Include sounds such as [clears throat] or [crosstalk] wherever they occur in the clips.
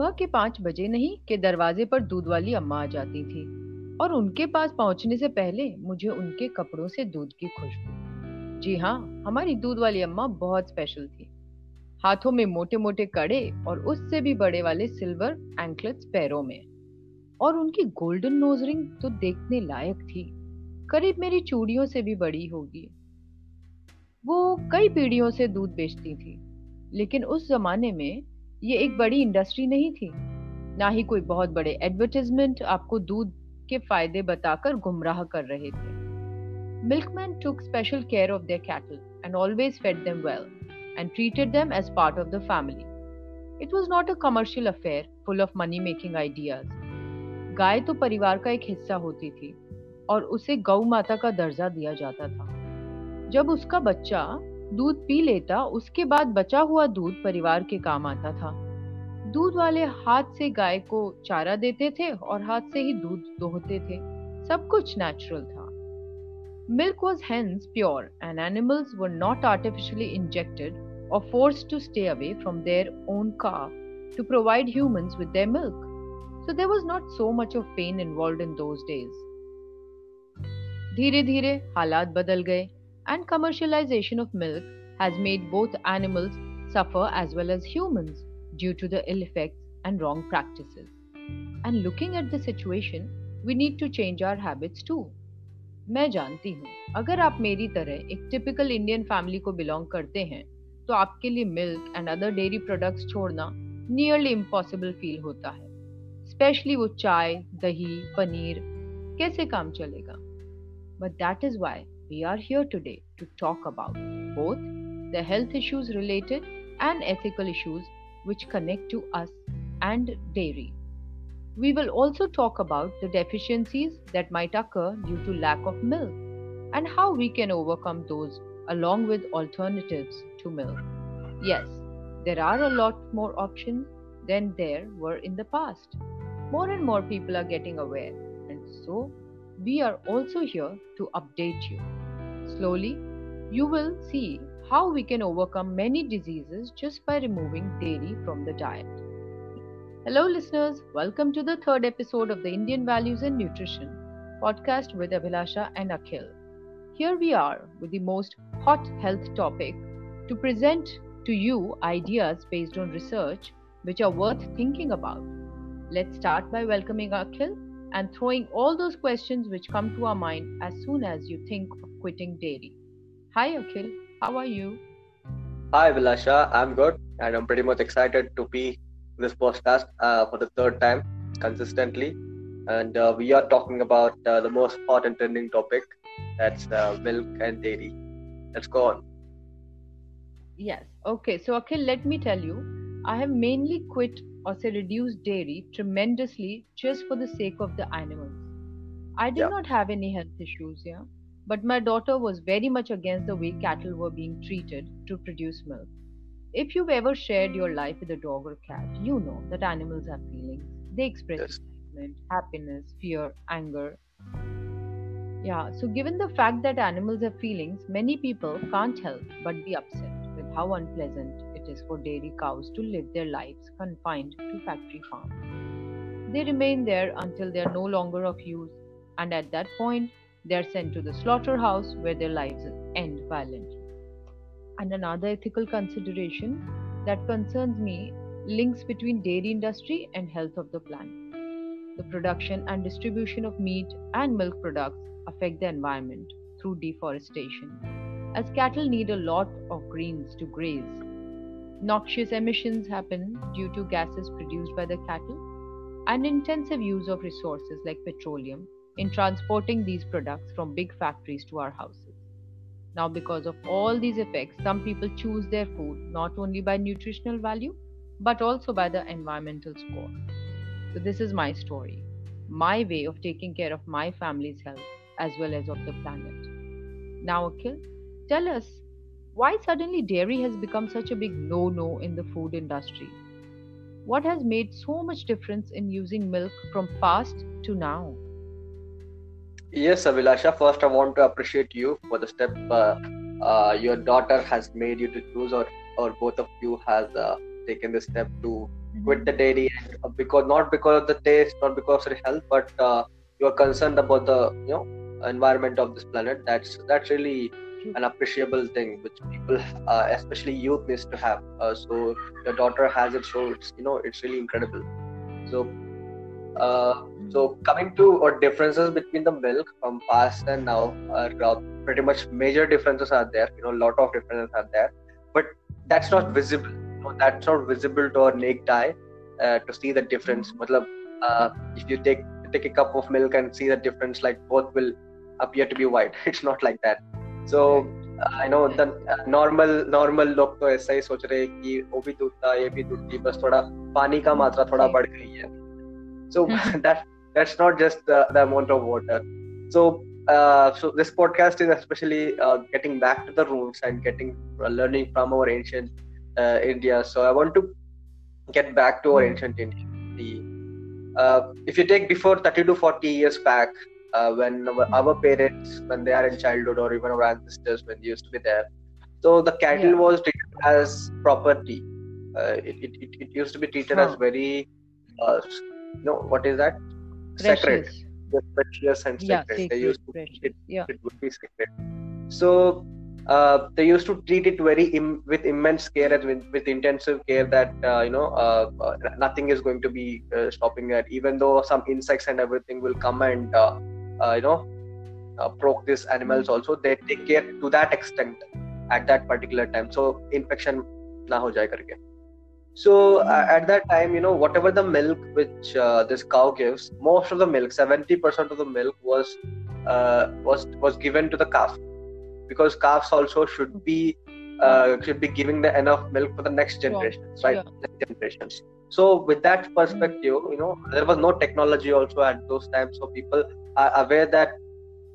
सुबह के पाँच बजे नहीं, कि दरवाजे पर दूध वाली अम्मा आ जाती थी। और उनके पास पहुँचने से पहले मुझे उनके कपड़ों से दूध की खुशबू। जी हाँ हमारी दूध वाली अम्मा बहुत स्पेशल थी। हाथों में मोटे मोटे कड़े और उससे भी बड़े वाले सिल्वर एंकलेट्स पैरों में। और उनकी गोल्डन नोज़ रिंग तो देखने लायक थी। करीब मेरी चूड़ियों से भी बड़ी होगी। वो कई पीढ़ियों से दूध बेचती थी। लेकिन उस जमाने में ये एक बड़ी इंडस्ट्री नहीं थी। ना ही कोई बहुत बड़े एडवर्टाइजमेंट आपको दूध के फ़ायदे बताकर गुमराह कर रहे थे। Milkman took special care of their cattle and always fed them well and treated them as part of the family it was not a commercial affair full of money making ideas गाय तो परिवार का एक हिस्सा होती थी और उसे गौ माता का दर्जा दिया जाता था। जब उसका बच्चा दूध पी लेता, उसके बाद बचा हुआ दूध परिवार के काम आता था। दूध वाले हाथ से गाय को चारा देते थे और हाथ से ही दूध दोहते थे। सब कुछ नेचुरल था। Milk was hence pure and animals were not artificially injected और force to stay away from their own car to provide humans with milk So there was not so much of pain involved in those days. धीरे धीरे हालात बदल गए। And commercialization of milk has made both animals suffer as well as humans due to the ill effects and wrong practices. And looking at the situation, we need to change our habits too. मैं जानती हूँ अगर आप मेरी तरह एक typical Indian family को belong करते हैं तो आपके लिए milk and other dairy products छोड़ना नियरली इम्पॉसिबल फील होता है स्पेशली वो चाय दही पनीर कैसे काम चलेगा but that is why we are here today to talk about both the health issues related and ethical issues which connect to us and dairy. We will also talk about the deficiencies that might occur due to lack of milk and how we can overcome those along with alternatives to milk. Yes, there are a lot more options than there were in the past. More and more people are getting aware, and so we are also here to update you. Slowly, you will see how we can overcome many diseases just by removing dairy from the diet. Hello, listeners. Welcome to the third episode of the Indian Values and Nutrition podcast with Abhilasha and Akhil. Here we are with the most hot health topic to present to you ideas based on research which are worth thinking about. Let's start by welcoming Akhil and throwing all those questions which come to our mind as soon as you think of quitting dairy. Hi, Akhil. How are you? Hi, Abhilasha. I'm good, and I'm pretty much excited to be this podcast uh, for the third time consistently. And uh, we are talking about uh, the most hot and trending topic that's uh, milk and dairy. Let's go on. Yes. Okay. So, Akhil, let me tell you, I have mainly quit or say reduced dairy tremendously just for the sake of the animals. I did yeah. not have any health issues, yeah, but my daughter was very much against the way cattle were being treated to produce milk. If you've ever shared your life with a dog or cat, you know that animals have feelings. They express yes. excitement, happiness, fear, anger. Yeah, so given the fact that animals have feelings, many people can't help but be upset with how unpleasant for dairy cows to live their lives confined to factory farms. They remain there until they are no longer of use, and at that point, they are sent to the slaughterhouse where their lives end violently. And another ethical consideration that concerns me links between dairy industry and health of the planet. The production and distribution of meat and milk products affect the environment through deforestation, as cattle need a lot of greens to graze Noxious emissions happen due to gases produced by the cattle and intensive use of resources like petroleum in transporting these products from big factories to our houses. Now, because of all these effects, some people choose their food not only by nutritional value but also by the environmental score. So, this is my story, my way of taking care of my family's health as well as of the planet. Now, Akhil, tell us why suddenly dairy has become such a big no no in the food industry? What has made so much difference in using milk from past to now? Yes, Abhilasha. First, I want to appreciate you for the step uh, uh, your daughter has made you to choose, or or both of you has uh, taken the step to mm-hmm. quit the dairy and because not because of the taste not because of the health but uh, you are concerned about the you know environment of this planet that's that's really an appreciable thing which people uh, especially youth needs to have. Uh, so your daughter has it so it's you know it's really incredible. So uh, so coming to what differences between the milk from past and now are uh, pretty much major differences are there. You know a lot of differences are there. But that's not visible. You know, that's not visible to our naked eye uh, to see the difference. Matlab, uh, if you take take a cup of milk and see the difference like both will appear to be white. [laughs] It's not like that so I know the normal normal लोग तो ऐसा ही सोच रहे हैं कि वो भी दूध था ये भी दूध थी बस थोड़ा पानी का मात्रा थोड़ा बढ़ गई है so that that's not just the, the amount of water so uh, so this podcast is especially uh, getting back to the roots and getting uh, learning from our ancient uh, india so i want to get back to our ancient india the uh, if you take before 30 to 40 years back, uh, when our, parents, when they are in childhood, or even our ancestors, when they used to be there, so the cattle yeah. was treated as property. Uh, it, it, it, used to be treated huh. as very, uh, you know, what is that? Precious. Sacred. Precious and sacred. Yeah, they used to, it, yeah. it would be sacred. So uh, they used to treat it very Im- with immense care and with, with intensive care that uh, you know uh, uh nothing is going to be uh, stopping it even though some insects and everything will come and uh, you know provoke these animals hmm. also they take care to that extent at that particular time so infection na ho jaye karke so hmm. at that time you know whatever the milk which this cow gives most of the milk 70% of the milk was was was given to the calf because calves also should be uh, should be giving the enough milk for the next generations, right? Yeah. Next generations. So with that perspective, you know, there was no technology also at those times, so people are aware that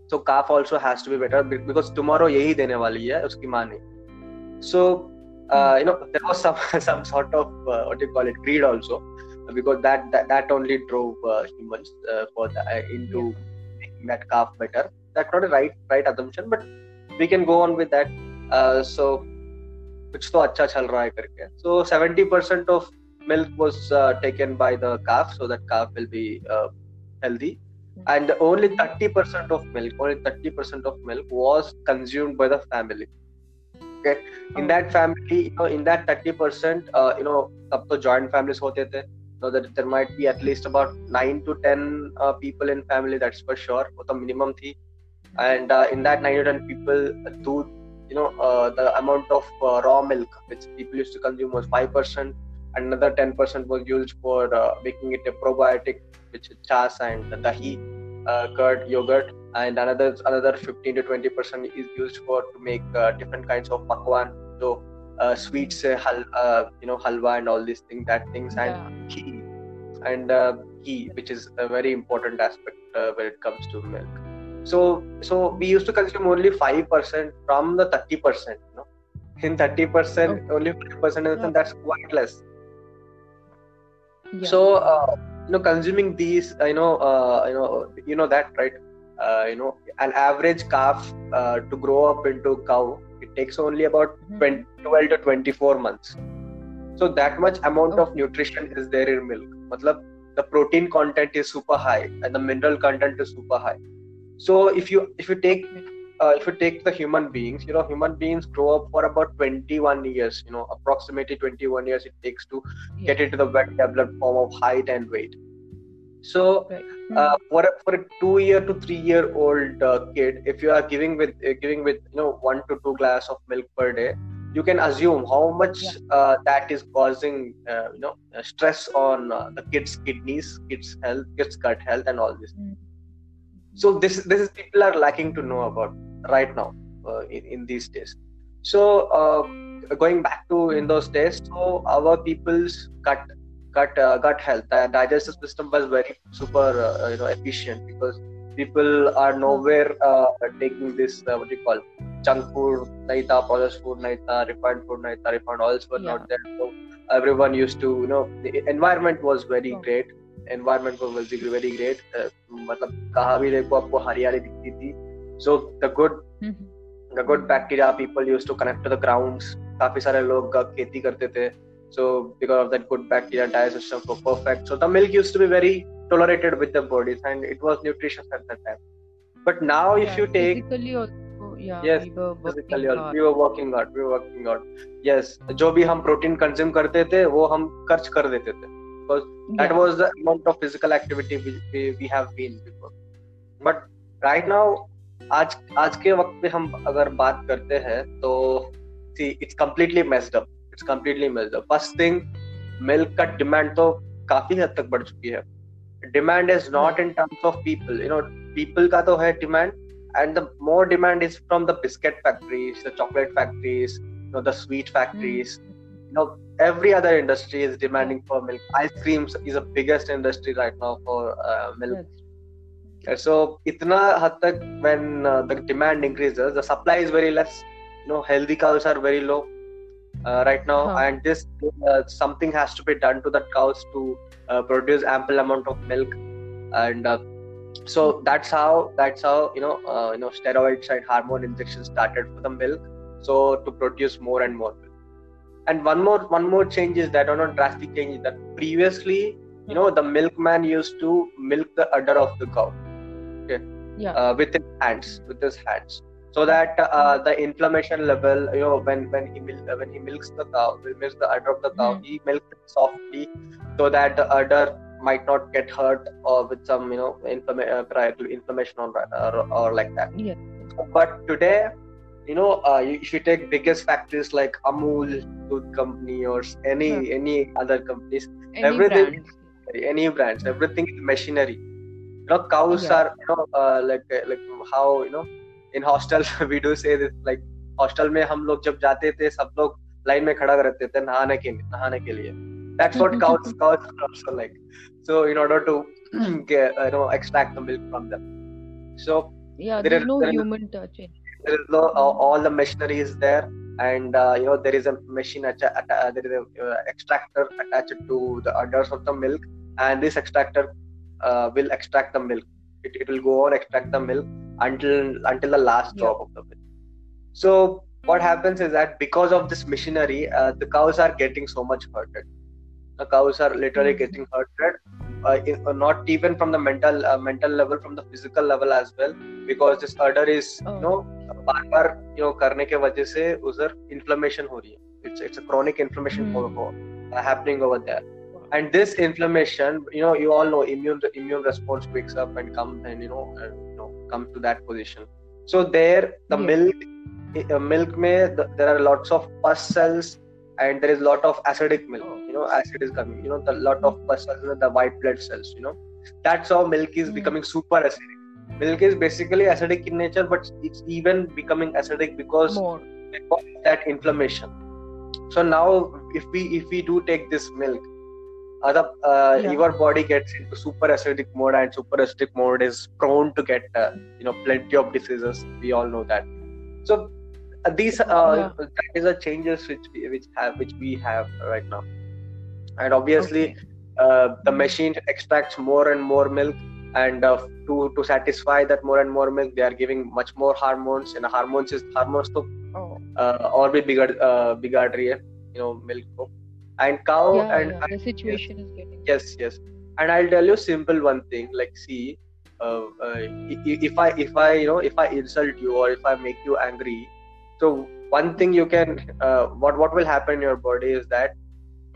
so calf also has to be better because tomorrow यही देने वाली है उसकी माँ ने. So uh, you know there was some some sort of uh, what do you call it greed also because that that, that only drove uh, humans uh, for the, uh, into making that calf better. That's not a right right assumption, but we can go on with that uh, so कुछ तो अच्छा चल रहा है करके so 70% of milk was uh, taken by the calf so that calf will be uh, healthy and only 30% of milk only 30% of milk was consumed by the family. Okay? In oh. that family you know in that 30% uh, you know up to joint families hote the so that there might be at least about 9 to 10 uh, people in family that's for sure. what the minimum thi and uh, in that 9 to 10 people do you know uh, the amount of uh, raw milk which people used to consume was 5% another 10% was used for uh, making it a probiotic which is chas and dahi uh, curd yogurt and another another 15 to 20% is used for to make uh, different kinds of pakwan so sweets hal, you know halwa and all these things that things and yeah. ghee and ghee which is a very important aspect when it comes to milk so so we used to consume only 5% from the 30% you know in 30% okay. only 5% yeah. that's quite less yeah. so uh, you know consuming these you know uh, you know you know that right? Uh, you know an average calf uh, to grow up into cow it takes only about mm-hmm. 20, 12 to 24 months. So that much amount of nutrition is there in milk. Matlab the protein content is super high and the mineral content is super high. So if you if you take uh, if you take the human beings you know human beings grow up for about 21 years you know approximately 21 years it takes to yeah. get into the well developed form of height and weight so right. uh, for a, for a two year to three year old uh, kid if you are giving with uh, giving with you know one to two glass of milk per day you can assume how much yeah. Uh, that is causing uh, you know stress on the kids kidneys kids health kids gut health and all this mm so this this is people are lacking to know about right now uh, in, in these days so uh, going back to in those days so our people's gut gut uh, gut health the digestive system was very super uh, you know efficient because people are nowhere uh, taking this uh, what do you call junk food naita processed food naita refined food naita refined oils were yeah. not there so everyone used to you know the environment was very oh. great environment को very great मतलब कहाँ भी देखो आपको हरियाली दिखती थी so the good the good bacteria people use to connect to the ground काफ़ी सारे लोग खेती करते थे। So because of that good bacteria their system perfect so the milk use to be very tolerated with the bodies and it was nutritious at that time but now if you take जो भी हम protein consume करते थे वो हम खर्च कर देते थे। बट राइट नाउ आज आज के वक्त पे हम अगर बात करते हैं तो see it's completely messed up it's completely messed up first thing milk का डिमांड तो काफ़ी हद तक बढ़ चुकी है. Demand is not in terms of people you know people का तो है demand and the more demand is from the biscuit factories the chocolate factories no the sweet factories no every other industry is demanding for milk ice cream is the biggest industry right now for milk so itna had tak when uh, the demand increases the supply is very less. You know healthy cows are very low uh, right now. Huh. and this uh, something has to be done to the cows to uh, produce ample amount of milk. And uh, so that's how that's how you know uh, you know steroids and hormone injections started for the milk. So to produce more and more milk. And one more one more change is that or not drastic change is that previously you know the milkman used to milk the udder of the cow yeah. uh, with his hands with his hands so that uh, the inflammation level you know when when he mil- when he milks the cow he milks the udder of the cow Hmm. he milks it softly so that the udder might not get hurt or with some you know inflama- uh, prior to inflammation or, or or like that Yeah. but today you know uh, you, if you take biggest factories like amul food company or any Yeah. any other companies Any everything- brands. any brands everything is machinery you know cows Yeah. are you know uh, like like how you know in hostel [laughs] we do say this like hostel में हम लोग जब जाते थे सब लोग line में खड़ा रहते थे नहाने के नहाने के लिए that's what [laughs] cows cows are also like so in order to [clears throat] get, uh, you know extract the milk from them so Yeah, There there's are- no there are- human touch. in- there is no uh, all the machinery is there and uh, you know there is a machine atta- atta- uh, there is a uh, extractor attached to the udders of the milk and this extractor uh, will extract the milk it, it will go on extract the milk until until the last Yeah. drop of the milk so what happens is that because of this machinery uh, the cows are getting so much hurted the cows are literally Mhm. getting hurted uh, in, uh, not even from the mental uh, mental level from the physical level as well because this udder is Oh. you know बार बार you know करने के वजह से उधर inflammation हो रही है it's it's a chronic inflammation Hmm. for, for, uh, happening over there and this inflammation you know you all know immune the immune response wakes up and comes and you know and, you know comes to that position. So there the Yeah. milk uh, milk में the, there are lots of pus cells and there is lot of acidic milk you know acid is coming you know the lot of pus cells the white blood cells you know. That's how milk is becoming super acidic. Milk is basically acidic in nature but it's even becoming acidic because of that inflammation. So now if we if we do take this milk other uh, Yeah. your body gets into super acidic mode and super acidic mode is prone to get uh, you know plenty of diseases we all know that so uh, these uh, Yeah. that is the changes which we, which have which we have right now and obviously Okay. uh, the machine extracts more and more milk and uh, to to satisfy that more and more milk they are giving much more hormones and hormones is hormones तो Oh. uh, और भी बिगड़ uh, बिगाड़ रही है you know milk को and cow yeah, and yeah. The situation is getting. yes yes and i'll tell you simple one thing like see uh, uh, if i if i you know if i insult you or if i make you angry so one thing you can uh, what what will happen in your body is that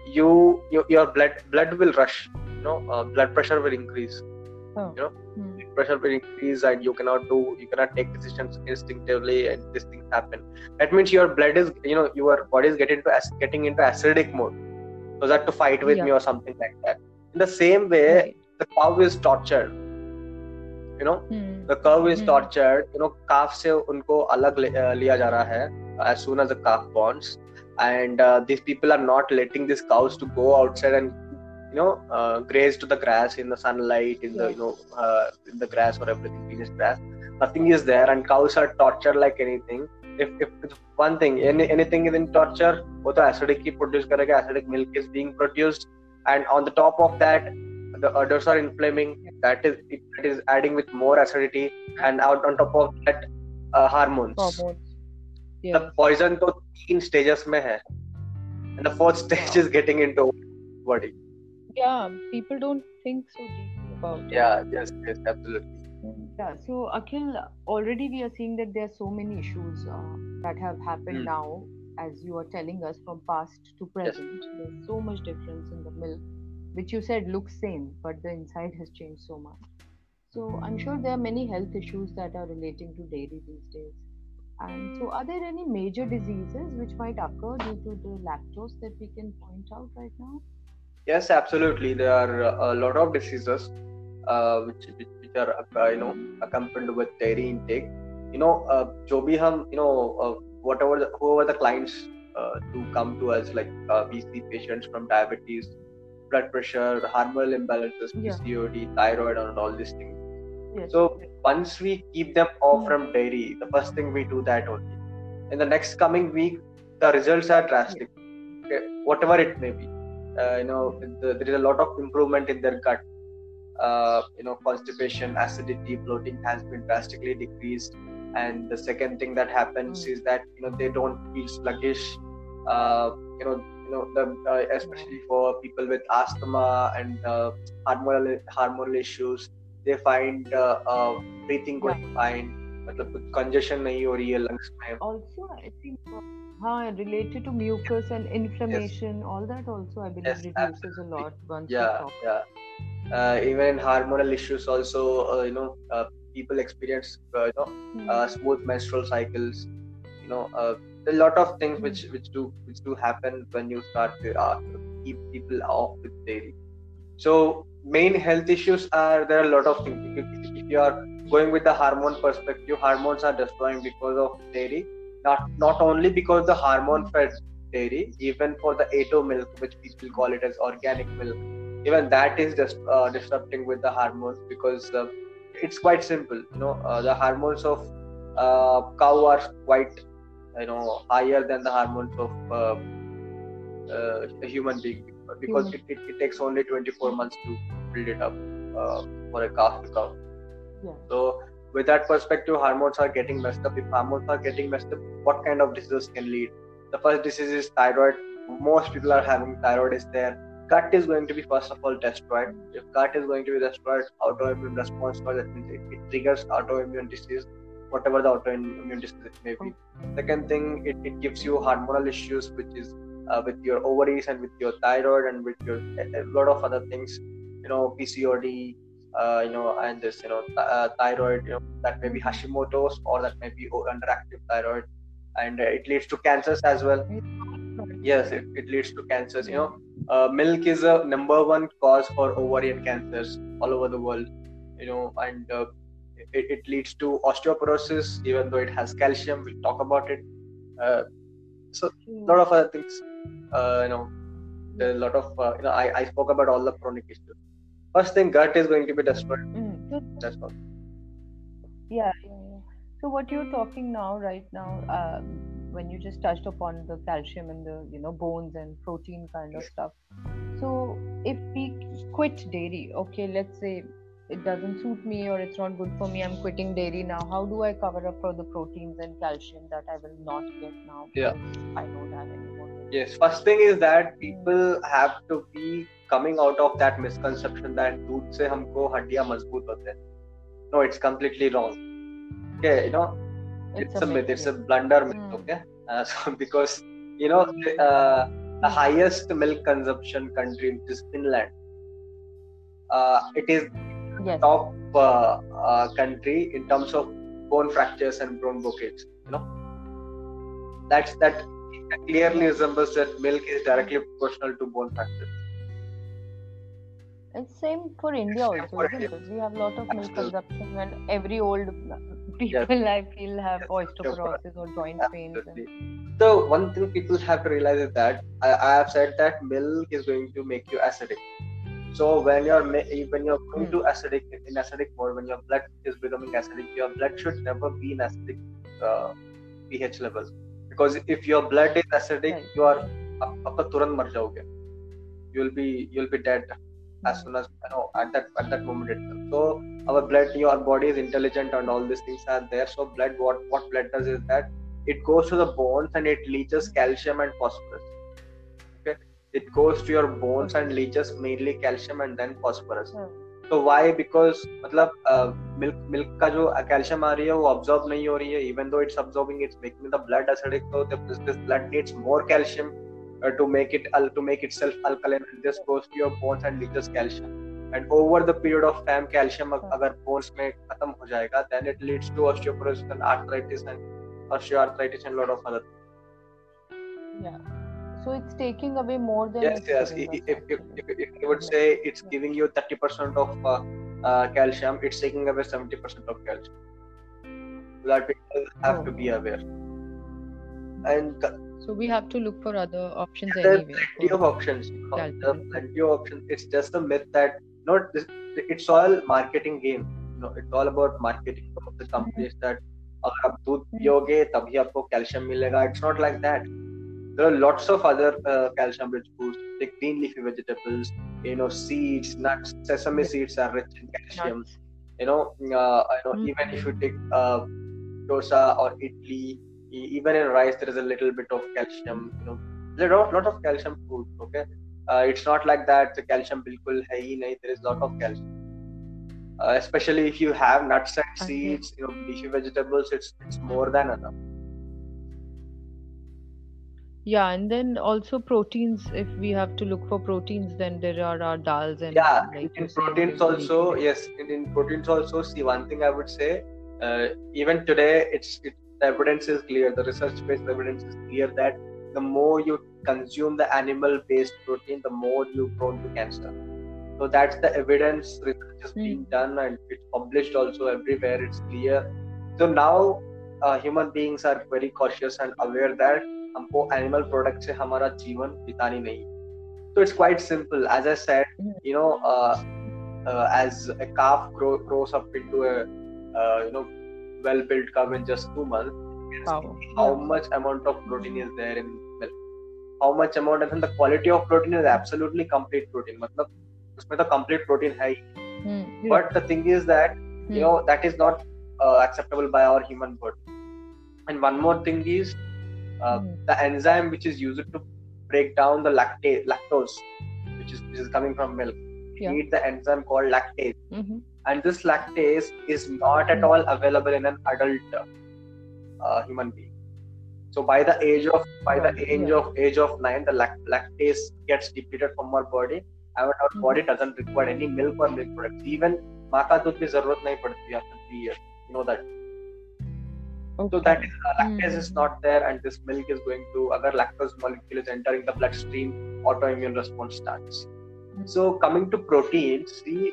you, you your blood blood will rush you know uh, blood pressure will increase Oh. you know Hmm. pressure will increase and you cannot do you cannot take decisions instinctively and these things happen that means your blood is you know your body is getting into getting into acidic mode so that to fight with Yeah. me or something like that in the same way Right. the cow is tortured you know Hmm. the cow is Hmm. tortured you know calf से उनको अलग ले- uh, लिया जा रहा है as soon as the calf borns and uh, these people are not letting these cows to go outside and you know uh, graze to the grass in the sunlight in the Yeah. you know uh, in the grass or everything green grass nothing is there and cows are tortured like anything if, if it's one thing any, anything is in torture वो तो acidic ही produce करेगा acidic milk is being produced and on the top of that the udders are inflaming that is it, that is adding with more acidity and out on top of that uh, hormones Hormones. the Yeah. poison तो तीन stages में है and the fourth stage is getting into body. Yeah, people don't think so deeply about it. Yeah, yes, yes, absolutely. Yeah, so Akhil, already we are seeing that there are so many issues uh, that have happened Hmm. now, as you are telling us from past to present. There's so much difference in the milk, which you said looks same, but the inside has changed so much. So I'm sure there are many health issues that are relating to dairy these days. And so, are there any major diseases which might occur due to the lactose that we can point out right now? Yes, absolutely. There are a lot of diseases uh, which, which which are uh, you know accompanied with dairy intake you know uh, jobiham you know uh, whatever the, whoever the clients uh, do come to us like uh, we see patients from diabetes blood pressure hormonal imbalances pcod yeah. thyroid and all these things yes. so once we keep them off mm. from dairy the first thing we do that only in the next coming week the results are drastic yeah. okay, whatever it may be uh, you know the, there is a lot of improvement in their gut Uh, you know, constipation, acidity, bloating has been drastically decreased. And the second thing that happens Hmm. is that you know they don't feel sluggish. Uh, you know, you know, the, uh, especially for people with asthma and uh, hormonal hormonal issues, they find uh, uh, breathing going fine. मतलब कुछ congestion नहीं हो रही है lungs में. also i think uh, हाँ, related to mucus and inflammation all that also i believe Yes, reduces a absolutely. lot once we yeah talk yeah uh, even in hormonal issues also uh, you know uh, people experience uh, you know Hmm. uh, smooth menstrual cycles you know uh, a lot of things which which do which do happen when you start to uh, keep people off with dairy so main health issues are there are a lot of things. If you, if you are going with the hormone perspective hormones are destroying because of dairy. Not not only because the hormone fed dairy even for the A2 milk which people call it as organic milk even that is just uh, disrupting with the hormones because uh, it's quite simple. You know uh, the hormones of uh, cow are quite you know higher than the hormones of uh, uh, a human being because Human. it, it, it takes only 24 months to build it up uh, for a calf to cow. Yeah. So with that perspective hormones are getting messed up. If hormones are getting messed up what kind of diseases can lead? The first disease is thyroid. Most people are having thyroid is there gut is going to be first of all destroyed if gut is going to be destroyed autoimmune response for that means it, it triggers autoimmune disease whatever the autoimmune disease may be. Second thing it, it gives you hormonal issues which is uh, with your ovaries and with your thyroid and with your a, a lot of other things you know pcod uh, you know and this you know th- uh, thyroid you know that may be hashimoto's or that may be underactive thyroid. And it leads to cancers as well yes it, it leads to cancers you know. Uh, milk is a number one cause for ovarian cancers all over the world you know and uh, it, it leads to osteoporosis even though it has calcium we'll talk about it. Uh, so a lot of other things uh, you know there are a lot of uh, you know I, I spoke about all the chronic issues. First thing gut is going to be destroyed. Mm. So, that's all. Yeah, yeah, yeah. So what you're talking now, right now, um, when you just touched upon the calcium and the you know bones and protein kind of stuff. So if we quit dairy, okay, let's say it doesn't suit me or it's not good for me, I'm quitting dairy now. How do I cover up for the proteins and calcium that I will not get now? Yeah. because I don't have any more. yes first thing is that people have to be coming out of that misconception that दूध से हमको हड्डियां मजबूत होते हैं no it's completely wrong okay you know it's, a, myth it's a blunder myth Hmm. okay [laughs] uh, so because you know uh, the highest milk consumption country which is finland uh, it is Yes. top uh, uh, country in terms of bone fractures and bone breakage you know that's that clearly resembles that milk is directly proportional to bone fractures It's same for India Same also, for isn't India. We have a lot of milk Absolutely. consumption, and every old people I feel have Yes, osteoporosis or joint pains. Absolutely. And, So one thing people have to realize is that I, I have said that milk is going to make you acidic. So when you're ma- when you're going Hmm. to acidic in acidic mode, when your blood is becoming acidic, your blood should never be in acidic uh, pH level. Because if your blood is acidic, Right. you are आप आपका तुरंत मर जाओगे. You'll be you'll be dead as soon as you know at that at that moment itself. So our blood, your body is intelligent and all these things are there. So blood, what what blood does is that it goes to the bones and it leaches calcium and phosphorus. Okay, it goes to your bones and leaches mainly calcium and then phosphorus हाँ, तो why because मतलब milk milk का जो calcium आ रही है वो absorb नहीं हो रही है even though it's absorbing it's making the blood acidic तो this blood needs more calcium to make it to make itself alkaline and this goes to your bones and leaches calcium and over the period of time calcium अग- अगर bones में खत्म हो जाएगा then it leads to osteoporosis and arthritis and osteoarthritis and lot of other things. yeah. So it's taking away more than yes it's yes giving if, us, if, if, actually. if, if I would say it's giving you 30% of uh, uh, calcium it's taking away 70% of calcium that people have to be Oh. aware and th- So we have to look for other options there are anyway. plenty for- of options there are calculation. plenty of options it's just a myth that not this, it's all marketing game you know it's all about marketing of the companies that अगर आप दूध पियोगे तभी आपको calcium मिलेगा it's not like that there are lots of other uh, calcium rich foods like green leafy vegetables you know seeds nuts sesame seeds are rich in calcium Nuts. you know uh, you know Mm. even if you take uh, dosa or idli e- even in rice there is a little bit of calcium you know. There are a lot of calcium food okay? Uh, it's not like that the calcium bilkul hai hi nahi there is lot of calcium. Uh, especially if you have nuts and Okay. seeds you know leafy vegetables it's it's more than enough. Yeah, and then also proteins. If we have to look for proteins, then there are our dals and yeah like in proteins also yes in, in proteins also. See one thing i would say uh, even today it's it, the evidence is clear the research based evidence is clear that the more you consume the animal based protein the more you prone to cancer so that's the evidence research is Hmm. being done and it's published also everywhere it's clear so now uh, human beings are very cautious and aware that हमको animal product से हमारा जीवन बितानी नहीं so it's quite simple as i said Mm. you know uh, uh, as a calf grow, grows up into a uh, you know well built cow in just two months you can cow. see how much amount of protein is there in milk how much amount and the quality of protein is absolutely complete protein मतलब उसमें तो complete protein है ही Hmm. but the thing is that you Hmm. know that is not uh, acceptable by our human body and one more thing is uh, Hmm. the enzyme which is used to break down the lactase lactose which is which is coming from milk we Yeah. need the enzyme called lactase Mhm. and this lactase is not at Hmm. all available in an adult uh, human being so by the age of by the Right, age yeah. of age of 9 the lac- lactase gets depleted from our body and our Mhm. body doesn't require any milk or milk products even माँ का दूध की जरूरत नहीं पड़ती after 3 years you know that so Okay. that is uh, lactase is Hmm. not there and this milk is going to other lactose molecule is entering the bloodstream autoimmune response starts Hmm. so coming to proteins see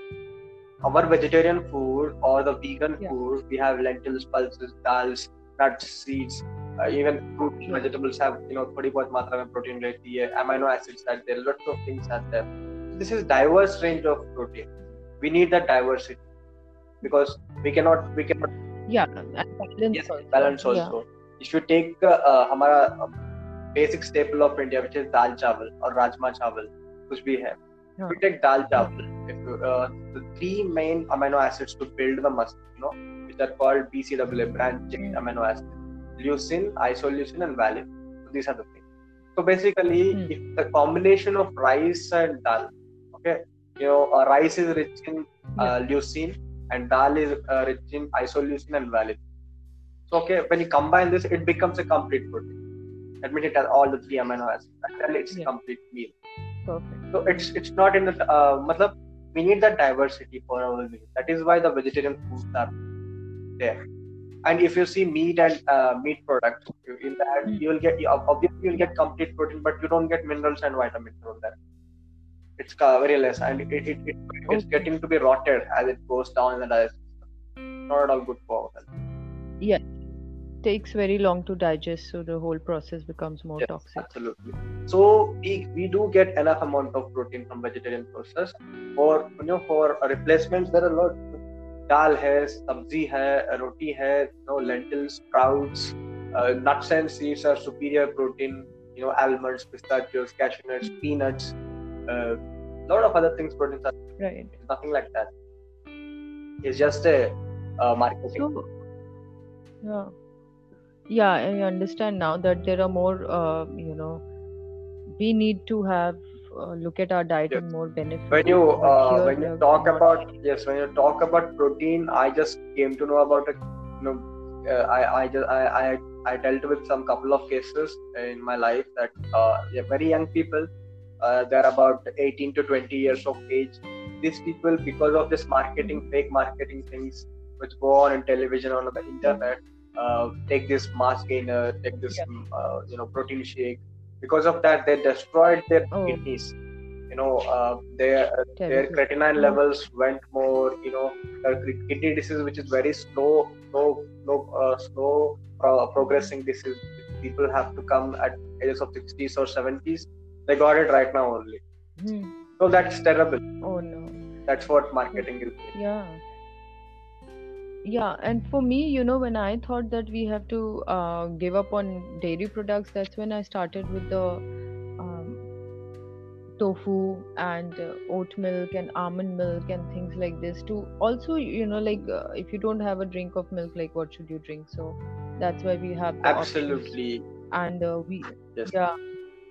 our vegetarian food or the vegan Yeah. food we have lentils pulses dals nuts seeds uh, even fruit Yeah. vegetables have you know थोड़ी बहुत मात्रा में protein रहती है amino acids are there lots of things are there this is diverse range of protein we need that diversity because we cannot we cannot Yeah, balance yes, also. balance Yeah. If you take uh, uh, हमारा uh, basic staple of India, which is dal chawal or rajma chawal, कुछ भी है. If Yeah. you take dal chawal, if you, uh, the three main amino acids to build the muscle, you know, which are called BCAA, branch chain Mm. amino acids, leucine, isoleucine, and valine. So these are the things. So basically, Mm. if the combination of rice and dal, okay, you know, uh, rice is rich in uh, leucine and dal is uh, rich in isoleucine and valine. So okay, when you combine this, it becomes a complete protein. That means it has all the three amino acids, and then it's a Yeah. complete meal. Perfect. So it's it's not in the uh, matlab, we need that diversity for our meal. That is why the vegetarian foods are there. And if you see meat and uh, meat products, you- in that Mm. you will get obviously you'll get complete protein, but you don't get minerals and vitamins from that. It's very less, and it, it, it, it's getting to be rotted as it goes down in the digestive system. Not at all good for our health. Takes very long to digest, so the whole process becomes more Yes, toxic. Absolutely. So we, we do get enough amount of protein from vegetarian sources. For you know for replacements there are a lot. Dal hai, sabzi hai, roti hai, you know lentils, sprouts, uh, nuts and seeds are superior protein. You know almonds, pistachios, cashew nuts, peanuts. A lot of other things proteins are Right. nothing like that. It's just a uh, marketing. So, yeah, yeah, I understand now that there are more, uh, you know, we need to have uh, look at our diet Yes. and more benefit. when you uh, when you talk about yes when you talk about protein i just came to know about it you know uh, i i just I, I i dealt with some couple of cases in my life that uh, yeah, very young people uh, they're about 18 to 20 years of age these people because of this marketing fake marketing things which go on in television on the internet uh, take this mass gainer take this Yeah. uh, you know protein shake because of that they destroyed their Oh. kidneys you know uh, their their creatinine levels went more you know uh, kidney disease which is very slow slow slow uh, slow uh, progressing disease people have to come at ages of 60s or 70s they got it right now only Hmm. so that's terrible Oh no. that's what marketing is Yeah. Yeah, and for me, you know, when I thought that we have to uh, give up on dairy products, that's when I started with the um, tofu and uh, oat milk and almond milk and things like this. To also, you know, like uh, if you don't have a drink of milk, like what should you drink? So that's why we have absolutely And uh, we, Yes. yeah,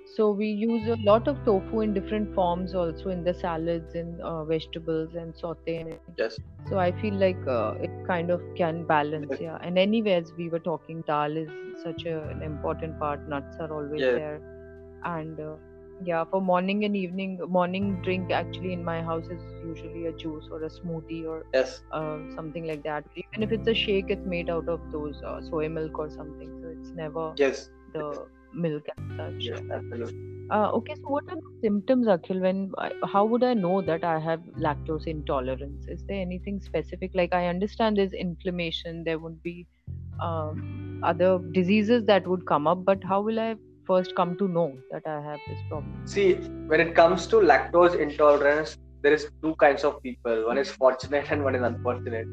so we use a lot of tofu in different forms also in the salads and uh, vegetables and saute. yes so I feel like uh, it kind of can balance, Yes. yeah. And anyways, we were talking dal is such a, an important part. Nuts are always Yes. there, and uh, yeah, for morning and evening, morning drink actually in my house is usually a juice or a smoothie or yes uh, something like that. Even if it's a shake, it's made out of those uh, soy milk or something, so it's never yes the milk and such. yes absolutely Uh, okay, so what are the symptoms, Akhil? When how would I know that I have lactose intolerance? Is there anything specific? Like I understand there's inflammation, there would be um, other diseases that would come up, but how will I first come to know that I have this problem? See, when it comes to lactose intolerance, there is two kinds of people. One is fortunate and one is unfortunate.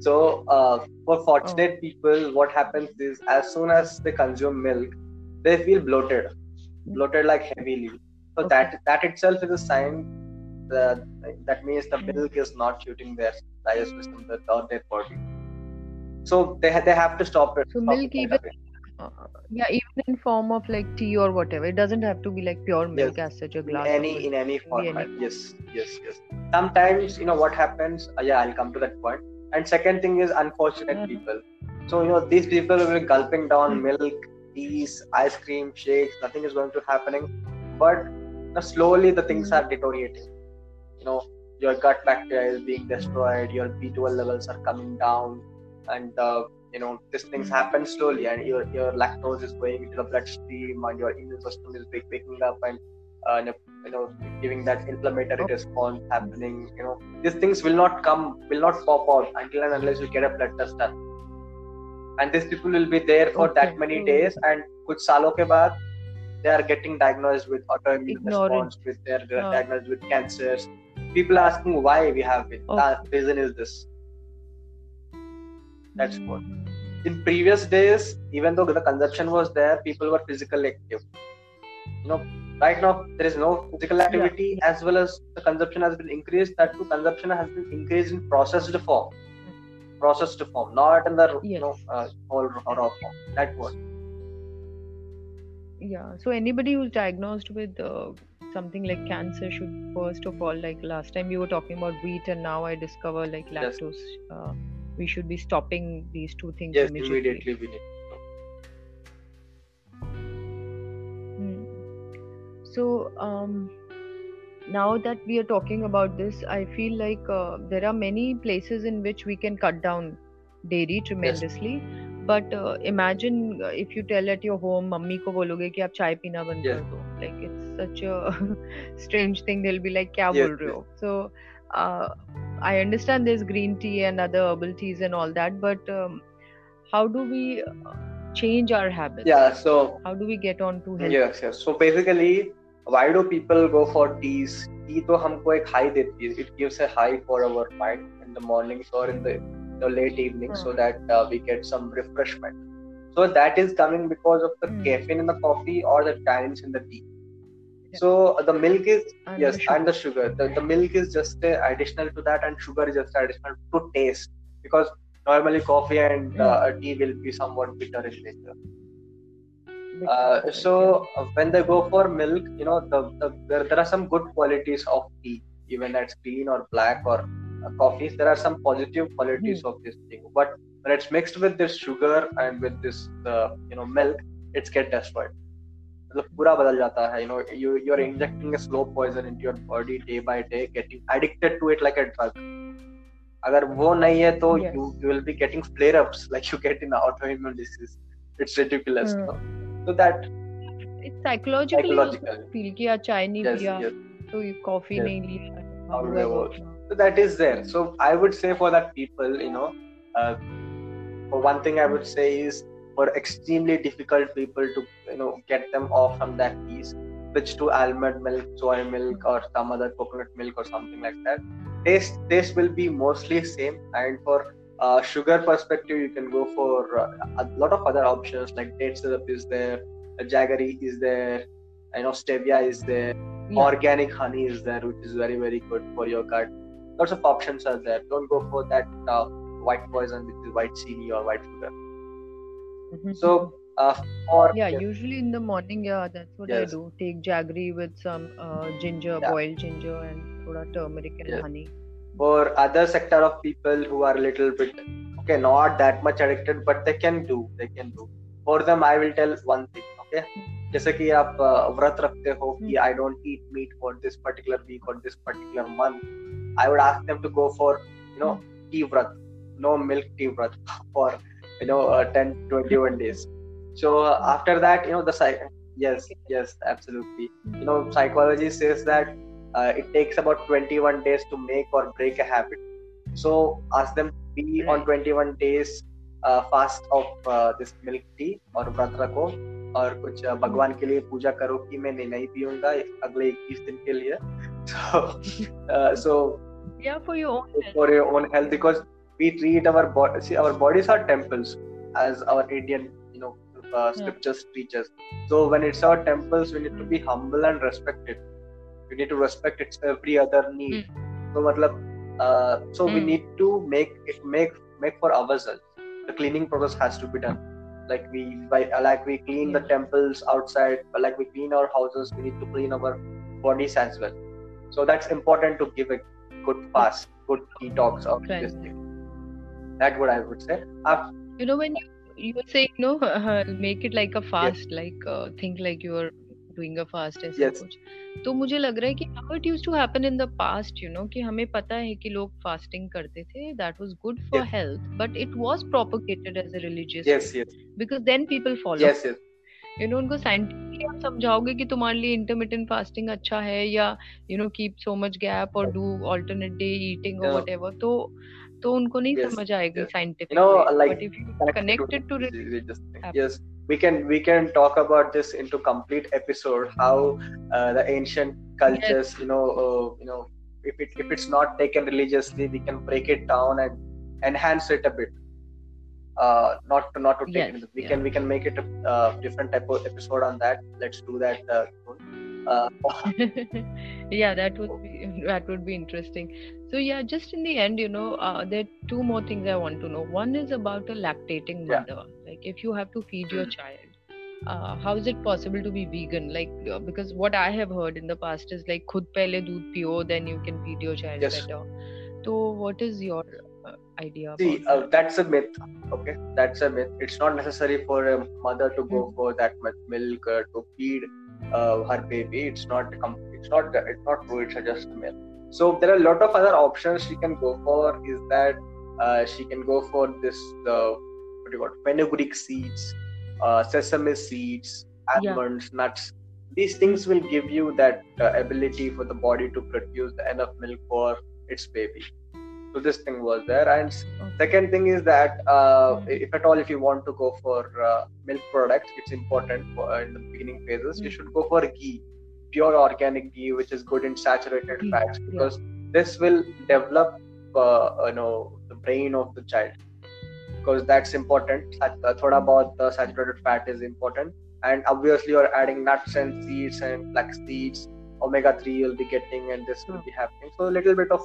So, uh, for fortunate people, what happens is as soon as they consume milk, they feel bloated, bloated like heavily. So Okay. that that itself is a sign that that means the milk is not suiting their digestive system the- or their body. So they they have to stop it. So stop milk even- Uh, yeah, even in form of like tea or whatever. It doesn't have to be like pure milk as such a in glass. any of in any any format form. yes yes yes sometimes you know what happens uh, yeah i'll come to that point. and second thing is unfortunate Mhm. people so you know these people will be gulping down Mhm. milk teas ice cream shakes nothing is going to happening. But you know, slowly the things are deteriorating. You know your gut bacteria is being destroyed your b12 levels are coming down and uh, you know these things happen slowly and your your lactose is going into the bloodstream and your immune system is wak- waking up and uh, you know, giving that inflammatory response happening you know. These things will not come will not pop out until and unless you get a blood test done and these people will be there for that many days. And kuch salon ke baad they are getting diagnosed with autoimmune Ignorant. response with they're diagnosed with cancers. People are asking why we have it. Okay. the reason is this. That's what. Mhm. in previous days even though the consumption was there people were physically active. You know right now there is no physical activity as well as the consumption has been increased. That too consumption has been increased in processed form processed form not in the you know uh, whole raw form that was Yeah, so anybody who's diagnosed with uh, something like cancer should first of all, like last time we were talking about wheat, and now I discover like Yes. lactose. Uh, we should be stopping these two things yes immediately. immediately we need Hmm. So, um, now that we are talking about this, I feel like uh, there are many places in which we can cut down dairy tremendously. Yes. But uh, imagine uh, if you tell at your home, mummy ko bologe ki aap chai peena band yes. Like it's such a [laughs] strange thing. They'll be like, kya yes, bol rahe ho? So uh, I understand there's green tea and other herbal teas and all that, but um, how do we uh, change our habits? Yeah. So how do we get on to health? Yes. Yes. So basically why do people go for teas? Tea to humko ek high deti hai it gives a high for our mind in the mornings or in the, the late evening mm. so hmm. that uh, we get some refreshment. So that is coming because of the mm. caffeine in the coffee or the tannins in the tea. So uh, the milk is and yes the and the sugar. the, the milk is just uh, additional to that and sugar is just additional to taste because normally coffee and mm. tea will be somewhat bitter in nature. uh, so uh, when they go for milk you know the, the there, there are some good qualities of tea even that's green or black or uh, coffees there are some positive qualities mm. of this thing but when it's mixed with this sugar and with this uh, you know milk it's get destroyed मतलब पूरा बदल जाता है you know you you're injecting a slow poison into your body day by day getting addicted to it like a drug अगर वो नहीं है तो yes. you you will be getting flare ups like you get in autoimmune disease it's ridiculous mm. no? so that it's psychologically psychological. feel कि यार चाय नहीं पिया तो कॉफी नहीं लिया so that is there so i would say for that people you know uh, for one thing i would say is for extremely difficult people to you know get them off from that piece switch to almond milk soy milk or some other coconut milk or something like that taste taste will be mostly same and for uh, sugar perspective you can go for uh, a lot of other options like date syrup is there jaggery is there i know stevia is there yeah. organic honey is there which is very very good for your gut lots of options are there don't go for that uh, white poison which is white chili or white sugar mm-hmm. so uh, or yeah, yeah, usually in the morning yeah that's what yes. i do take jaggery with some uh, ginger yeah. boiled ginger and thoda turmeric and honey for other sector of people who are a little bit okay not that much addicted but they can do they can do for them i will tell one thing okay जैसे कि आप व्रत रखते हो कि I don't eat meat for this particular week और this particular month I would ask them to go for you know T व्रत no milk tea व्रत for you know uh, 10 21 days so uh, after that you know the psych yes yes absolutely you know psychology says that uh, it takes about 21 days to make or break a habit so ask them to be right. on 21 days uh, fast of uh, this milk tea or vrat rakho और कुछ भगवान के लिए पूजा करो कि मैं नहीं पीऊंगा अगले इक्कीस दिन के लिए [laughs] सो yeah for your own health. for your own health because we treat our body see our bodies are temples as our indian you know uh, scriptures yeah. teach us so when it's our temples we need to be humble and respect it we need to respect its every other need mm. so matlab, uh, so mm. we need to make it make make for ourselves the cleaning process has to be done like we like we clean the temples outside like we clean our houses we need to clean our bodies as well so that's important to give a good fast good detox of right. this thing that's what i would say you know when you you were saying no uh, [laughs] make it like a fast yes. like uh, think like you're doing a fast ऐसा yes. कुछ। तो मुझे लग रहा है कि how it used to happen in the past you know कि हमें पता है कि लोग फास्टिंग करते थे that was good for health but it was propagated as a religious yes yes because then people follow yes yes you know उनको scientifically आप समझाओगे कि तुम्हारे लिए इंटरमिटेंट फास्टिंग अच्छा है या you know keep so much gap और डू अल्टरनेट डे ईटिंग और व्हाटएवर तो तो उनको नहीं yes. समझ आएगी scientific you know, like, but if you connected to yes we can we can talk about this into complete episode how uh, the ancient cultures yes. you know uh, you know if it if it's not taken religiously we can break it down and enhance it a bit uh not to not to take yes, it we yeah. can we can make it a uh, different type of episode on that let's do that uh, uh [laughs] yeah that would be [laughs] that would be interesting so yeah just in the end you know uh, there are two more things i want to know one is about a lactating mother yeah. like if you have to feed your child uh, how is it possible to be vegan like uh, because what i have heard in the past is like khud pehle doodh piyo then you can feed your child yes. better so what is your uh, idea see uh, that? that's a myth okay that's a myth it's not necessary for a mother to go mm-hmm. for that much milk uh, to feed uh, her baby it's not it's not it's not true it's just milk so there are a lot of other options she can go for is that uh, she can go for this uh, what do you call fenugreek seeds uh, sesame seeds almonds yeah. nuts. These things will give you that uh, ability for the body to produce enough milk for its baby so this thing was there and second thing is that uh, if at all if you want to go for uh, milk products it's important for, uh, in the beginning phases you should go for ghee pure organic ghee which is good in saturated mm. fats because yeah. this will develop uh, you know the brain of the child because that's important uh, thoda about the saturated fat is important and obviously you're adding nuts and seeds and flax seeds omega 3 you'll be getting and this will hmm. be happening so a little bit of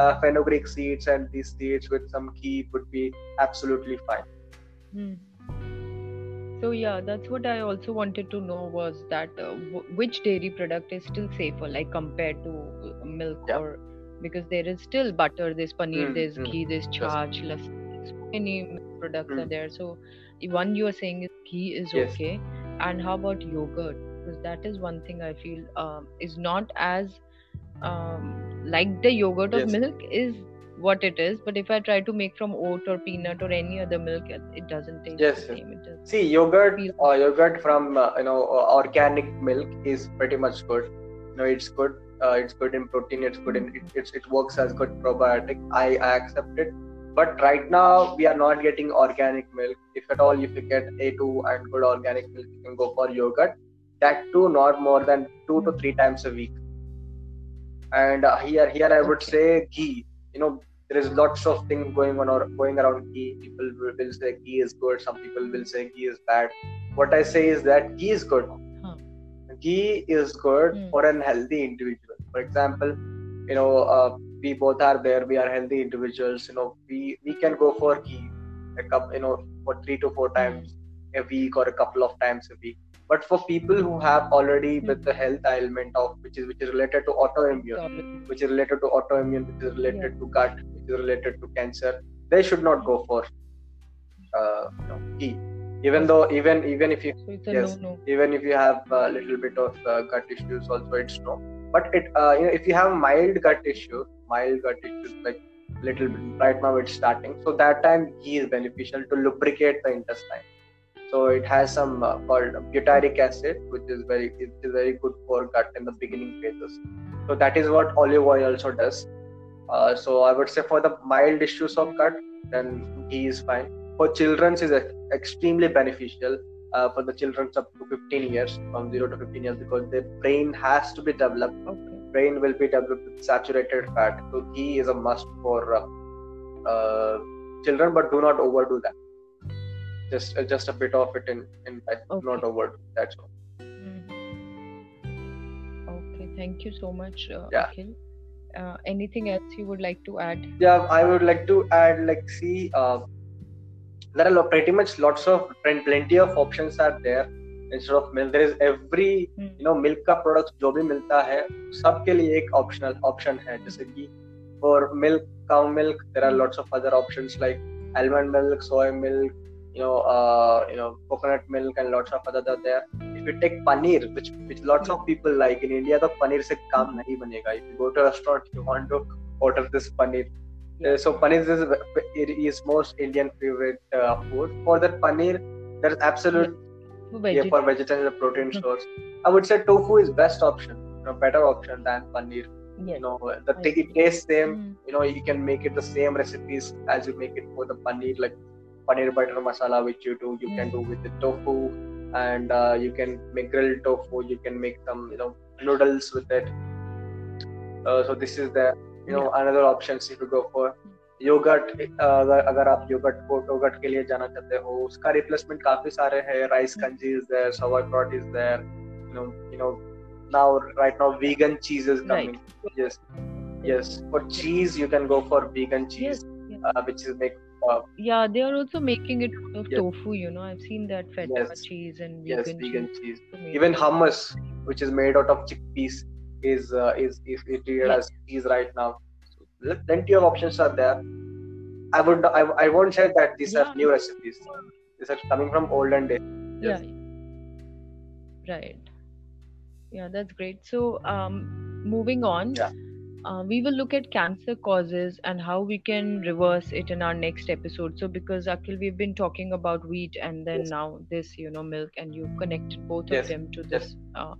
uh, fenugreek seeds and these seeds with some ghee would be absolutely fine. Mm. so yeah that's what i also wanted to know was that uh, w- which dairy product is still safer like compared to uh, milk Yeah. or because there is still butter there's paneer Mm, there's mm. ghee there's Yes. charch lassi so many products are Mm. there so one you are saying is ghee is Yes. okay and how about yogurt because that is one thing i feel um, is not as um, like the yogurt of Yes. milk is what it is but if i try to make from oat or peanut or any other milk it it doesn't taste Yes, the same it See, yogurt, uh, yogurt from uh, you know uh, organic milk is pretty much good. You know, it's good. Uh, it's good in protein. It's good in it. It's, it works as good probiotic. I, I accept it. But right now we are not getting organic milk. If at all, if you get A2 and good organic milk, you can go for yogurt. That too, not more than two to three times a week. And uh, here, here I would Okay. say ghee. You know, there is lots of things going on or going around ghee. People will, say ghee is good. Some people will say ghee is bad. What I say is that ghee is good. Huh. Ghee is good Hmm. for an healthy individual. For example, you know, uh, we both are there. We are healthy individuals. You know, we we can go for ghee, a cup, you know, for three to four times a week or a couple of times a week. But for people who have already Hmm. with the health ailment of which is which is related to autoimmune, which is related to autoimmune, which is related to gut, which is related to cancer, they should not go for uh, you know. Even though, even even if you So Yes. no-no. even if you have a little bit of uh, gut issues, also it's no. But it uh, you know if you have mild gut issues, mild gut issues like little bit right now it's starting, so that time ghee is beneficial to lubricate the intestine. So it has some uh, called butyric acid, which is very it is very good for gut in the beginning phases. So that is what olive oil also does. Uh, so I would say for the mild issues of gut, then ghee is fine. For children, is extremely beneficial uh, for the children up to 15 years, from 0 to 15 years, because their brain has to be developed. Okay. Brain will be developed with saturated fat. So ghee is a must for uh, uh, children, but do not overdo that Just uh, just a bit of it in in life, not Okay. overdo. That's all. Mhm. Okay, thank you so much, uh, Yeah. Akhil. Uh, anything else you would like to add? Yeah, I would like to add like see. Uh, there are lo- pretty much lots of plen- plenty of options are there instead of milk there is every Hmm. you know milk का product जो भी मिलता है सबके लिए एक optional option है जैसे कि for milk cow milk there are lots of other options like almond milk soy milk you know, uh, you know, coconut milk and lots of other there. If you take paneer, which which lots of people like in India, the paneer se kaam nahi banega. If you go to a restaurant, you want to order this paneer. Uh, so paneer is it is most Indian favorite uh, food. For that paneer, there's absolute yeah, for vegetarian protein source. I would say tofu is best option, you know, better option than paneer. Yes. You know, the t- it tastes same. Mm. You know, you can make it the same recipes as you make it for the paneer, like paneer butter masala, which you do. You can Hmm. do with the tofu, and uh, you can make grilled tofu. You can make some, you know, noodles with it. Uh, so this is the, you know, another options if you go for. Yoghurt अगर अगर आप yogurt को yogurt के लिए जाना चाहते हो उसका रिप्लेसमेंट काफ़ी सारे हैं rice kanji is there sauerkraut is there you know you know now right now vegan cheese is coming yes yes for cheese you can go for vegan cheese yes. uh, which is make uh, Yeah, they are also making it out of Yes. tofu. You know, I've seen that feta Yes. cheese and yes vegan, vegan cheese. cheese even hummus which is made out of chickpeas is uh, is is treated Yeah. as cheese right now so plenty of options are there i would i, I won't say that these are new recipes these are coming from olden days Yes. Yeah. Right. Yeah, that's great. So, um, moving on. Yeah. Uh, we will look at cancer causes and how we can reverse it in our next episode. So, because Akhil, we've been talking about wheat and then Yes. now this, you know, milk, and you connected both Yes, of them to yes. this uh,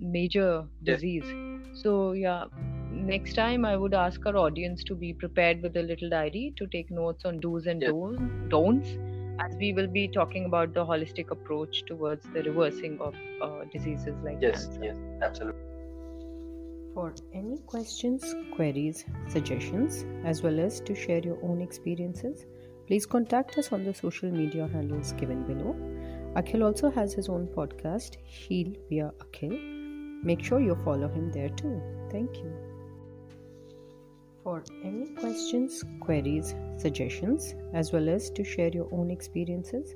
major Yes. disease. So, yeah, next time I would ask our audience to be prepared with a little diary to take notes on do's and Yes. don'ts, as we will be talking about the holistic approach towards the reversing of uh, diseases like yes cancer. yes absolutely For any questions, queries, suggestions, as well as to share your own experiences, please contact us on the social media handles given below. Akhil also has his own podcast, Heal via Akhil. Make sure you follow him there too. Thank you. For any questions, queries, suggestions, as well as to share your own experiences,